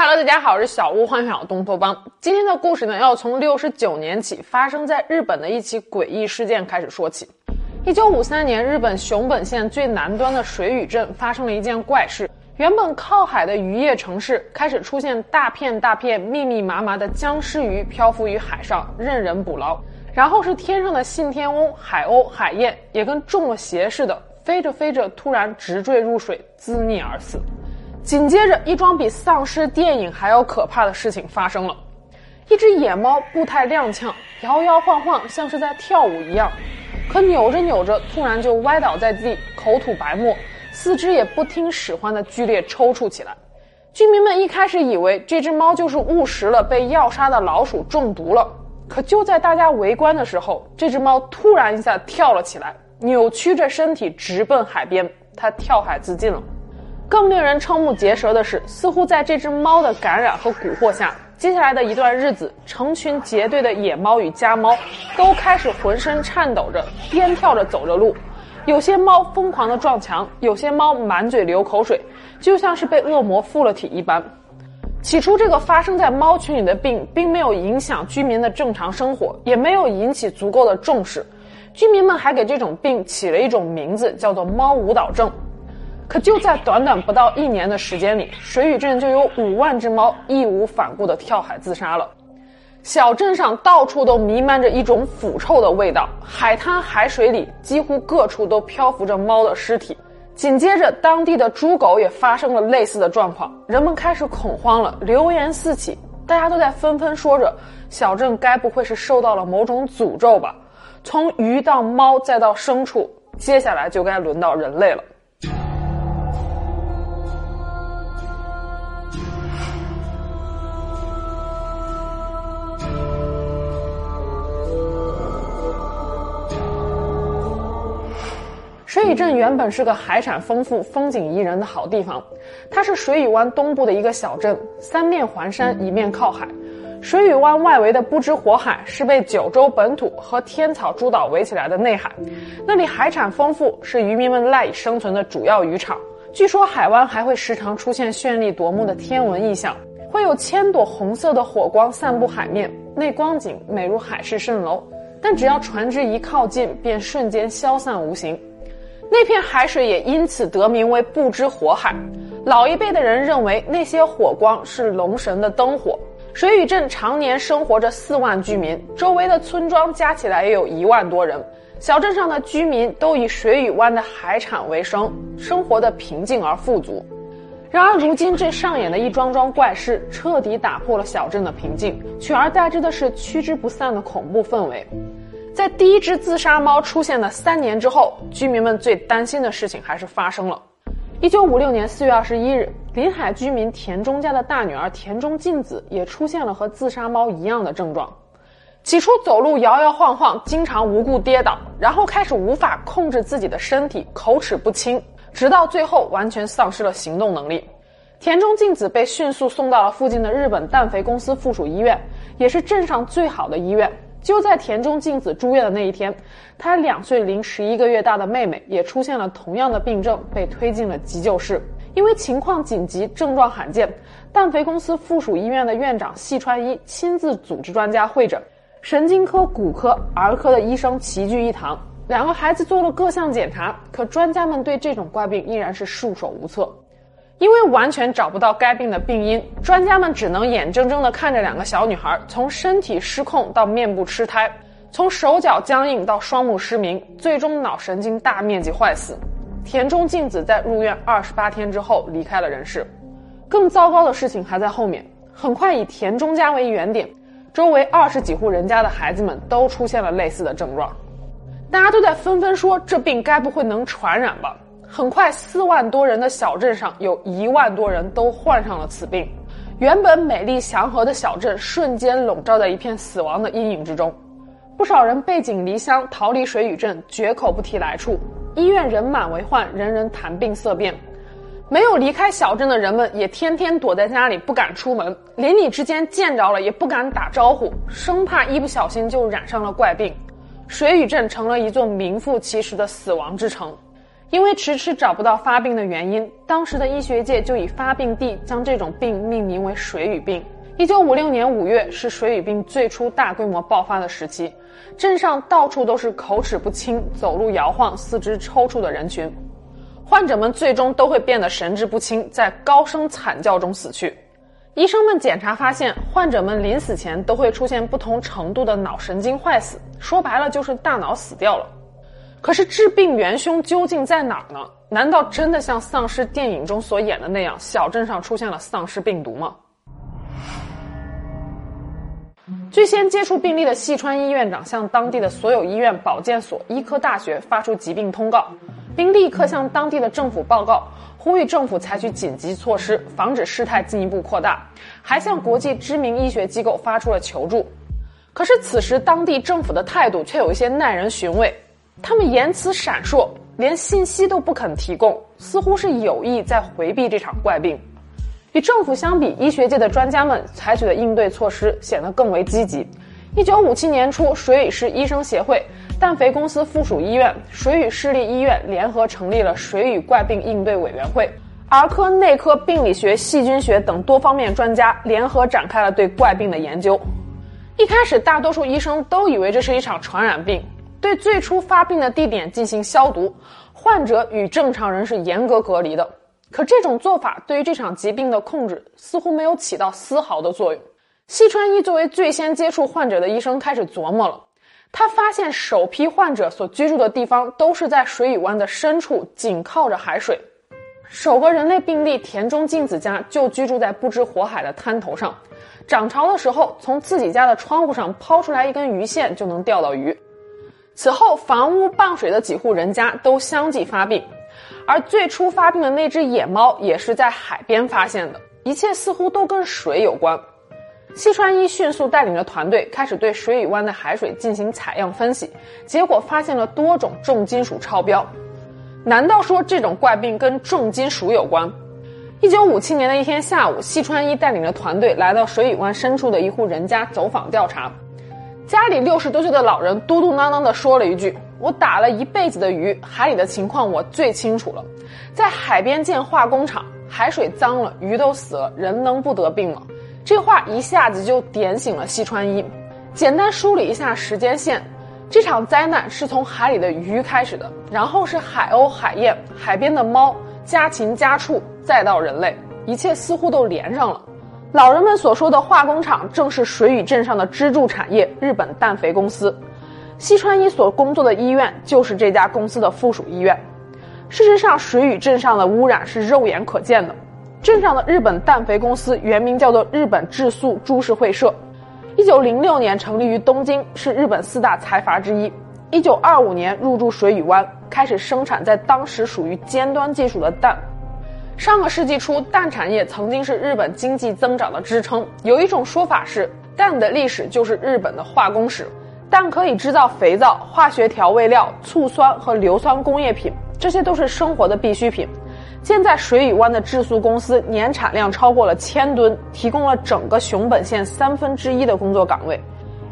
Hello，大家好，我是小屋幻想东托邦。今天的故事呢，要从六十九年起发生在日本的一起诡异事件开始说起。一九五三年，日本熊本县最南端的水俣镇发生了一件怪事。原本靠海的渔业城市开始出现大片大片、密密麻麻的僵尸鱼漂浮于海上，任人捕捞。然后是天上的信天翁、海鸥、海燕，也跟中了邪似的，飞着飞着突然直坠入水，自溺而死。紧接着，一桩比丧尸电影还要可怕的事情发生了。一只野猫步态踉跄，摇摇晃晃，像是在跳舞一样。可扭着扭着，突然就歪倒在地，口吐白沫，四肢也不听使唤的剧烈抽搐起来。居民们一开始以为这只猫就是误食了被药杀的老鼠中毒了。可就在大家围观的时候，这只猫突然一下跳了起来，扭曲着身体直奔海边，它跳海自尽了。更令人瞠目结舌的是，似乎在这只猫的感染和蛊惑下，接下来的一段日子，成群结队的野猫与家猫都开始浑身颤抖着，颠跳着走着路。有些猫疯狂地撞墙，有些猫满嘴流口水，就像是被恶魔附了体一般。起初，这个发生在猫群里的病并没有影响居民的正常生活，也没有引起足够的重视。居民们还给这种病起了一种名字，叫做“猫舞蹈症”。可就在短短不到一年的时间里，水俣镇就有五万只猫义无反顾地跳海自杀了。小镇上到处都弥漫着一种腐臭的味道，海滩、海水里几乎各处都漂浮着猫的尸体。紧接着，当地的猪狗也发生了类似的状况，人们开始恐慌了，流言四起，大家都在纷纷说着：小镇该不会是受到了某种诅咒吧？从鱼到猫再到牲畜，接下来就该轮到人类了。水俣镇原本是个海产丰富、风景宜人的好地方，它是水俣湾东部的一个小镇，三面环山，一面靠海。水俣湾外围的不知火海是被九州本土和天草诸岛围起来的内海，那里海产丰富，是渔民们赖以生存的主要渔场。据说海湾还会时常出现绚丽夺目的天文异象，会有千朵红色的火光散布海面，那光景美如海市蜃楼。但只要船只一靠近，便瞬间消散无形。那片海水也因此得名为不知火海。老一辈的人认为那些火光是龙神的灯火。水俣镇常年生活着四万居民，周围的村庄加起来也有一万多人。小镇上的居民都以水俣湾的海产为生，生活的平静而富足。然而，如今这上演的一桩桩怪事，彻底打破了小镇的平静，取而代之的是驱之不散的恐怖氛围。在第一只自杀猫出现的三年之后，居民们最担心的事情还是发生了。一九五六年四月二十一日，临海居民田中家的大女儿田中静子也出现了和自杀猫一样的症状。起初走路摇摇晃晃，经常无故跌倒，然后开始无法控制自己的身体，口齿不清，直到最后完全丧失了行动能力。田中静子被迅速送到了附近的日本氮肥公司附属医院，也是镇上最好的医院。就在田中静子住院的那一天，她两岁零十一个月大的妹妹也出现了同样的病症，被推进了急救室。因为情况紧急，症状罕见，氮肥公司附属医院的院长细川一亲自组织专家会诊，神经科、骨科、儿科的医生齐聚一堂。两个孩子做了各项检查，可专家们对这种怪病依然是束手无策。因为完全找不到该病的病因，专家们只能眼睁睁地看着两个小女孩从身体失控到面部痴呆，从手脚僵硬到双目失明，最终脑神经大面积坏死。田中静子在入院二十八天之后离开了人世。更糟糕的事情还在后面。很快，以田中家为原点，周围二十几户人家的孩子们都出现了类似的症状。大家都在纷纷说：“这病该不会能传染吧？”很快，四万多人的小镇上有一万多人都患上了此病。原本美丽祥和的小镇瞬间笼罩在一片死亡的阴影之中。不少人背井离乡逃离水雨镇，绝口不提来处。医院人满为患，人人谈病色变。没有离开小镇的人们也天天躲在家里，不敢出门。邻里之间见着了也不敢打招呼，生怕一不小心就染上了怪病。水雨镇成了一座名副其实的死亡之城。因为迟迟找不到发病的原因，当时的医学界就以发病地将这种病命名为水俣病。一九五六年五月是水俣病最初大规模爆发的时期，镇上到处都是口齿不清、走路摇晃、四肢抽搐的人群，患者们最终都会变得神志不清，在高声惨叫中死去。医生们检查发现，患者们临死前都会出现不同程度的脑神经坏死，说白了就是大脑死掉了。可是致病元凶究竟在哪儿呢？难道真的像丧尸电影中所演的那样，小镇上出现了丧尸病毒吗？最先接触病例的细川医院长向当地的所有医院、保健所、医科大学发出疾病通告，并立刻向当地的政府报告，呼吁政府采取紧急措施，防止事态进一步扩大，还向国际知名医学机构发出了求助。可是此时当地政府的态度却有一些耐人寻味，他们言辞闪烁，连信息都不肯提供，似乎是有意在回避这场怪病。与政府相比，医学界的专家们采取的应对措施显得更为积极。一九五七年初，水俣市医生协会、氮肥公司附属医院、水俣市立医院联合成立了水俣怪病应对委员会，儿科、内科、病理学、细菌学等多方面专家联合展开了对怪病的研究。一开始，大多数医生都以为这是一场传染病，对最初发病的地点进行消毒，患者与正常人是严格隔离的。可这种做法对于这场疾病的控制似乎没有起到丝毫的作用。西川一作为最先接触患者的医生开始琢磨了，他发现首批患者所居住的地方都是在水与湾的深处，紧靠着海水。首个人类病例田中静子家就居住在不知火海的滩头上，涨潮的时候从自己家的窗户上抛出来一根鱼线就能钓到鱼。此后房屋傍水的几户人家都相继发病。而最初发病的那只野猫也是在海边发现的，一切似乎都跟水有关。西川一迅速带领着团队开始对水俣湾的海水进行采样分析，结果发现了多种重金属超标。难道说这种怪病跟重金属有关？一九五七年的一天下午，西川一带领着团队来到水俣湾深处的一户人家走访调查，家里六十多岁的老人嘟嘟囔囔地说了一句。我打了一辈子的鱼，海里的情况我最清楚了。在海边建化工厂，海水脏了，鱼都死了，人能不得病吗？这话一下子就点醒了西川一。简单梳理一下时间线，这场灾难是从海里的鱼开始的，然后是海鸥、海燕、海边的猫、家禽、家畜，再到人类，一切似乎都连上了。老人们所说的化工厂，正是水俣镇上的支柱产业——日本氮肥公司。西川一所工作的医院就是这家公司的附属医院。事实上，水俣镇上的污染是肉眼可见的。镇上的日本氮肥公司原名叫做日本质素株式会社，一九零六年成立于东京，是日本四大财阀之一。一九二五年入驻水俣湾，开始生产在当时属于尖端技术的氮。上个世纪初，氮产业曾经是日本经济增长的支撑。有一种说法是，氮的历史就是日本的化工史。氮可以制造肥皂、化学调味料、醋酸和硫酸工业品，这些都是生活的必需品。建在水俣湾的质素公司年产量超过了千吨，提供了整个熊本县三分之一的工作岗位。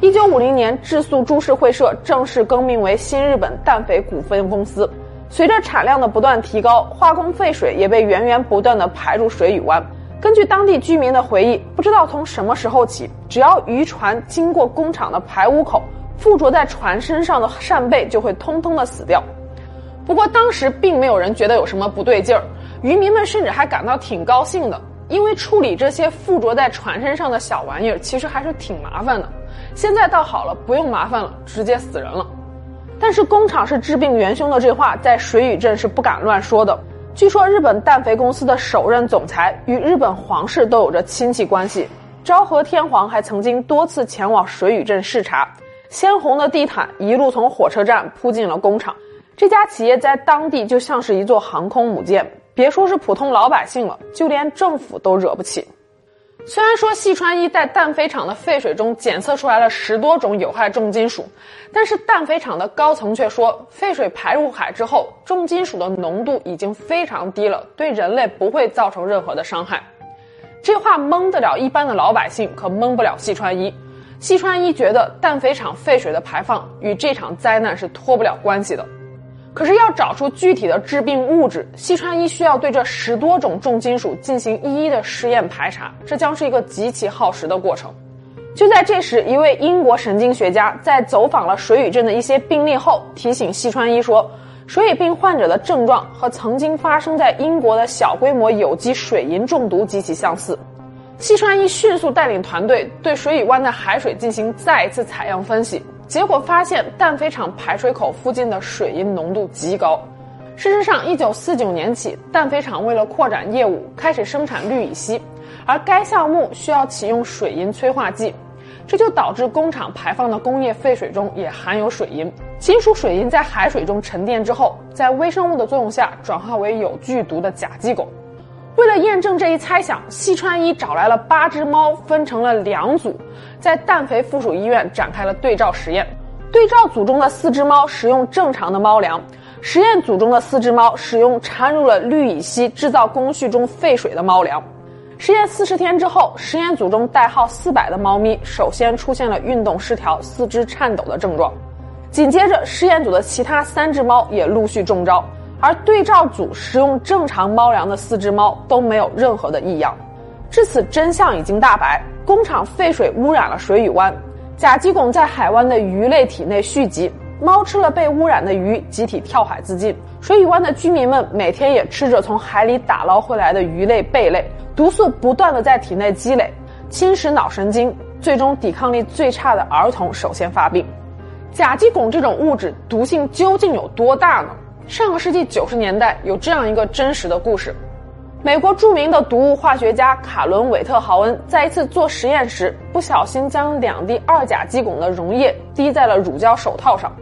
一九五零年，质素株式会社正式更名为新日本氮肥股份公司。随着产量的不断提高，化工废水也被源源不断地排入水俣湾。根据当地居民的回忆，不知道从什么时候起，只要渔船经过工厂的排污口，附着在船身上的扇贝就会通通的死掉。不过当时并没有人觉得有什么不对劲儿，渔民们甚至还感到挺高兴的，因为处理这些附着在船身上的小玩意儿其实还是挺麻烦的。现在倒好了，不用麻烦了，直接死人了。但是工厂是致病元凶的这话，在水俣镇是不敢乱说的。据说日本氮肥公司的首任总裁与日本皇室都有着亲戚关系，昭和天皇还曾经多次前往水俣镇视察。鲜红的地毯一路从火车站铺进了工厂，这家企业在当地就像是一座航空母舰，别说是普通老百姓了，就连政府都惹不起。虽然说细川一在氮肥厂的废水中检测出来了十多种有害重金属，但是氮肥厂的高层却说，废水排入海之后，重金属的浓度已经非常低了，对人类不会造成任何的伤害。这话蒙得了一般的老百姓，可蒙不了细川一。细川一觉得氮肥厂废水的排放与这场灾难是脱不了关系的。可是要找出具体的致病物质，细川一需要对这十多种重金属进行一一的试验排查，这将是一个极其耗时的过程。就在这时，一位英国神经学家在走访了水俣镇的一些病例后，提醒细川一说，水俣病患者的症状和曾经发生在英国的小规模有机水银中毒极其相似。细川一迅速带领团队对水俣湾的海水进行再一次采样分析，结果发现氮肥厂排水口附近的水银浓度极高。事实上，一九四九年起，氮肥厂为了扩展业务，开始生产氯乙烯，而该项目需要启用水银催化剂，这就导致工厂排放的工业废水中也含有水银。金属水银在海水中沉淀之后，在微生物的作用下转化为有剧毒的甲基汞。为了验证这一猜想，西川一找来了八只猫，分成了两组，在氮肥附属医院展开了对照实验。对照组中的四只猫使用正常的猫粮，实验组中的四只猫使用掺入了氯乙烯制造工序中废水的猫粮。实验四十天之后，实验组中代号四百的猫咪首先出现了运动失调、四肢颤抖的症状，紧接着实验组的其他三只猫也陆续中招。而对照组使用正常猫粮的四只猫都没有任何的异样，至此真相已经大白：工厂废水污染了水俣湾，甲基汞在海湾的鱼类体内蓄积，猫吃了被污染的鱼，集体跳海自尽。水俣湾的居民们每天也吃着从海里打捞回来的鱼类、贝类，毒素不断的在体内积累，侵蚀脑神经，最终抵抗力最差的儿童首先发病。甲基汞这种物质毒性究竟有多大呢？上个世纪九十年代，有这样一个真实的故事：美国著名的毒物化学家卡伦·韦特豪恩在一次做实验时，不小心将两滴二甲基汞的溶液滴在了乳胶手套上。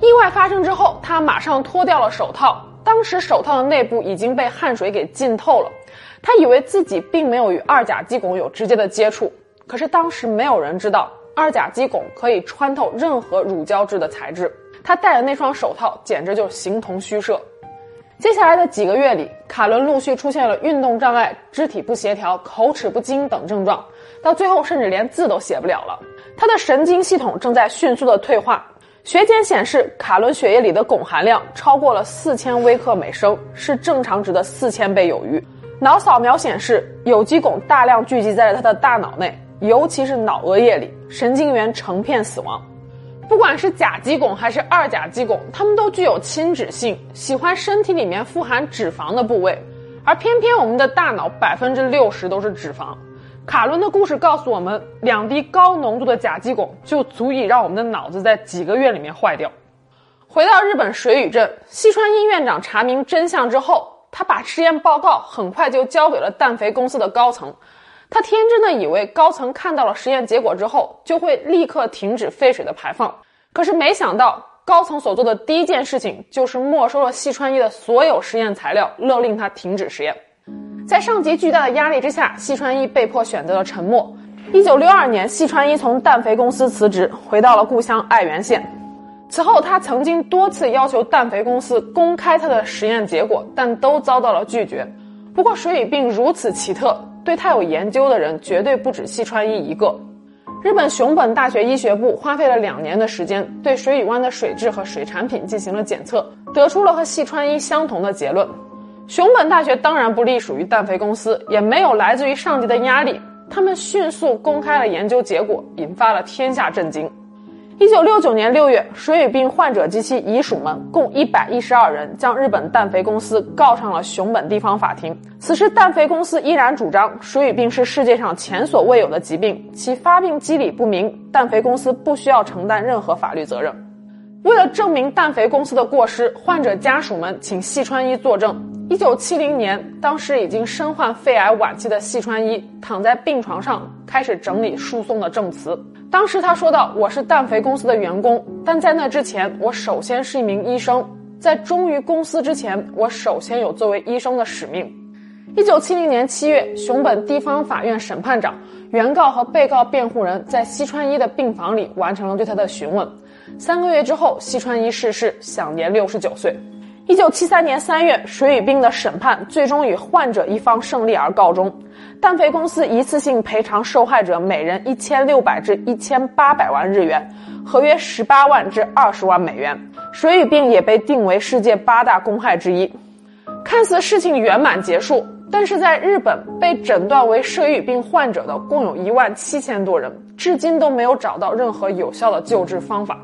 意外发生之后，他马上脱掉了手套。当时手套的内部已经被汗水给浸透了，他以为自己并没有与二甲基汞有直接的接触。可是当时没有人知道，二甲基汞可以穿透任何乳胶质的材质。他戴的那双手套简直就形同虚设。接下来的几个月里，卡伦陆续出现了运动障碍、肢体不协调、口齿不清等症状，到最后甚至连字都写不了了。他的神经系统正在迅速的退化。血检显示，卡伦血液里的汞含量超过了四千微克每升，是正常值的四千倍有余。脑扫描显示，有机汞大量聚集在了他的大脑内，尤其是脑额叶里，神经元成片死亡。不管是甲基汞还是二甲基汞，它们都具有亲脂性，喜欢身体里面富含脂肪的部位，而偏偏我们的大脑百分之六十都是脂肪。卡伦的故事告诉我们，两滴高浓度的甲基汞就足以让我们的脑子在几个月里面坏掉。回到日本水俣镇，细川一院长查明真相之后，他把实验报告很快就交给了氮肥公司的高层。他天真的以为高层看到了实验结果之后，就会立刻停止废水的排放。可是没想到，高层所做的第一件事情就是没收了细川一的所有实验材料，勒令他停止实验。在上级巨大的压力之下，细川一被迫选择了沉默。一九六二年，细川一从氮肥公司辞职，回到了故乡爱媛县。此后，他曾经多次要求氮肥公司公开他的实验结果，但都遭到了拒绝。不过，水俣病如此奇特。对他有研究的人绝对不止细川一一个。日本熊本大学医学部花费了两年的时间，对水俣湾的水质和水产品进行了检测，得出了和细川一相同的结论。熊本大学当然不隶属于氮肥公司，也没有来自于上级的压力，他们迅速公开了研究结果，引发了天下震惊。一九六九年六月，水俣病患者及其遗属们共一百一十二人将日本氮肥公司告上了熊本地方法庭。此时，氮肥公司依然主张水俣病是世界上前所未有的疾病，其发病机理不明，氮肥公司不需要承担任何法律责任。为了证明氮肥公司的过失，患者家属们请细川一作证。一九七零年，当时已经身患肺癌晚期的细川一躺在病床上，开始整理诉讼的证词。当时他说道：“我是氮肥公司的员工，但在那之前，我首先是一名医生。在忠于公司之前，我首先有作为医生的使命。”一九七零年七月，熊本地方法院审判长、原告和被告辩护人在西川一的病房里完成了对他的询问。三个月之后，西川一逝世，享年六十九岁。一九七三年三月，水俣病的审判最终以患者一方胜利而告终。氮肥公司一次性赔偿受害者每人一千六百至一千八百万日元，合约十八万至二十万美元。水俣病也被定为世界八大公害之一。看似事情圆满结束，但是在日本被诊断为水俣病患者的共有一万七千多人，至今都没有找到任何有效的救治方法。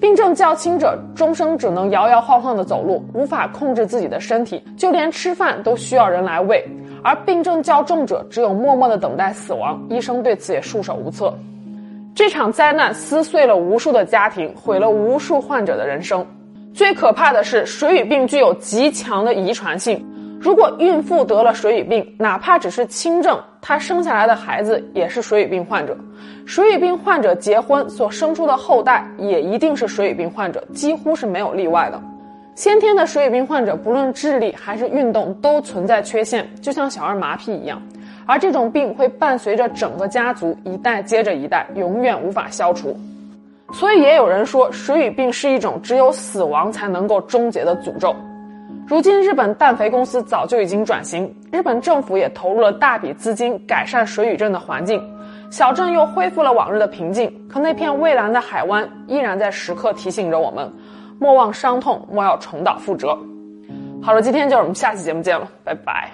病症较轻者终生只能摇摇晃晃地走路，无法控制自己的身体，就连吃饭都需要人来喂；而病症较重者只有默默地等待死亡，医生对此也束手无策。这场灾难撕碎了无数的家庭，毁了无数患者的人生。最可怕的是，水俣病具有极强的遗传性。如果孕妇得了水俣病，哪怕只是轻症，她生下来的孩子也是水俣病患者。水俣病患者结婚所生出的后代也一定是水俣病患者，几乎是没有例外的。先天的水俣病患者，不论智力还是运动都存在缺陷，就像小儿麻痹一样。而这种病会伴随着整个家族，一代接着一代，永远无法消除。所以也有人说，水俣病是一种只有死亡才能够终结的诅咒。如今，日本氮肥公司早就已经转型，日本政府也投入了大笔资金改善水俣镇的环境，小镇又恢复了往日的平静。可那片蔚蓝的海湾依然在时刻提醒着我们：莫忘伤痛，莫要重蹈覆辙。好了，今天就是我们下期节目见了，拜拜。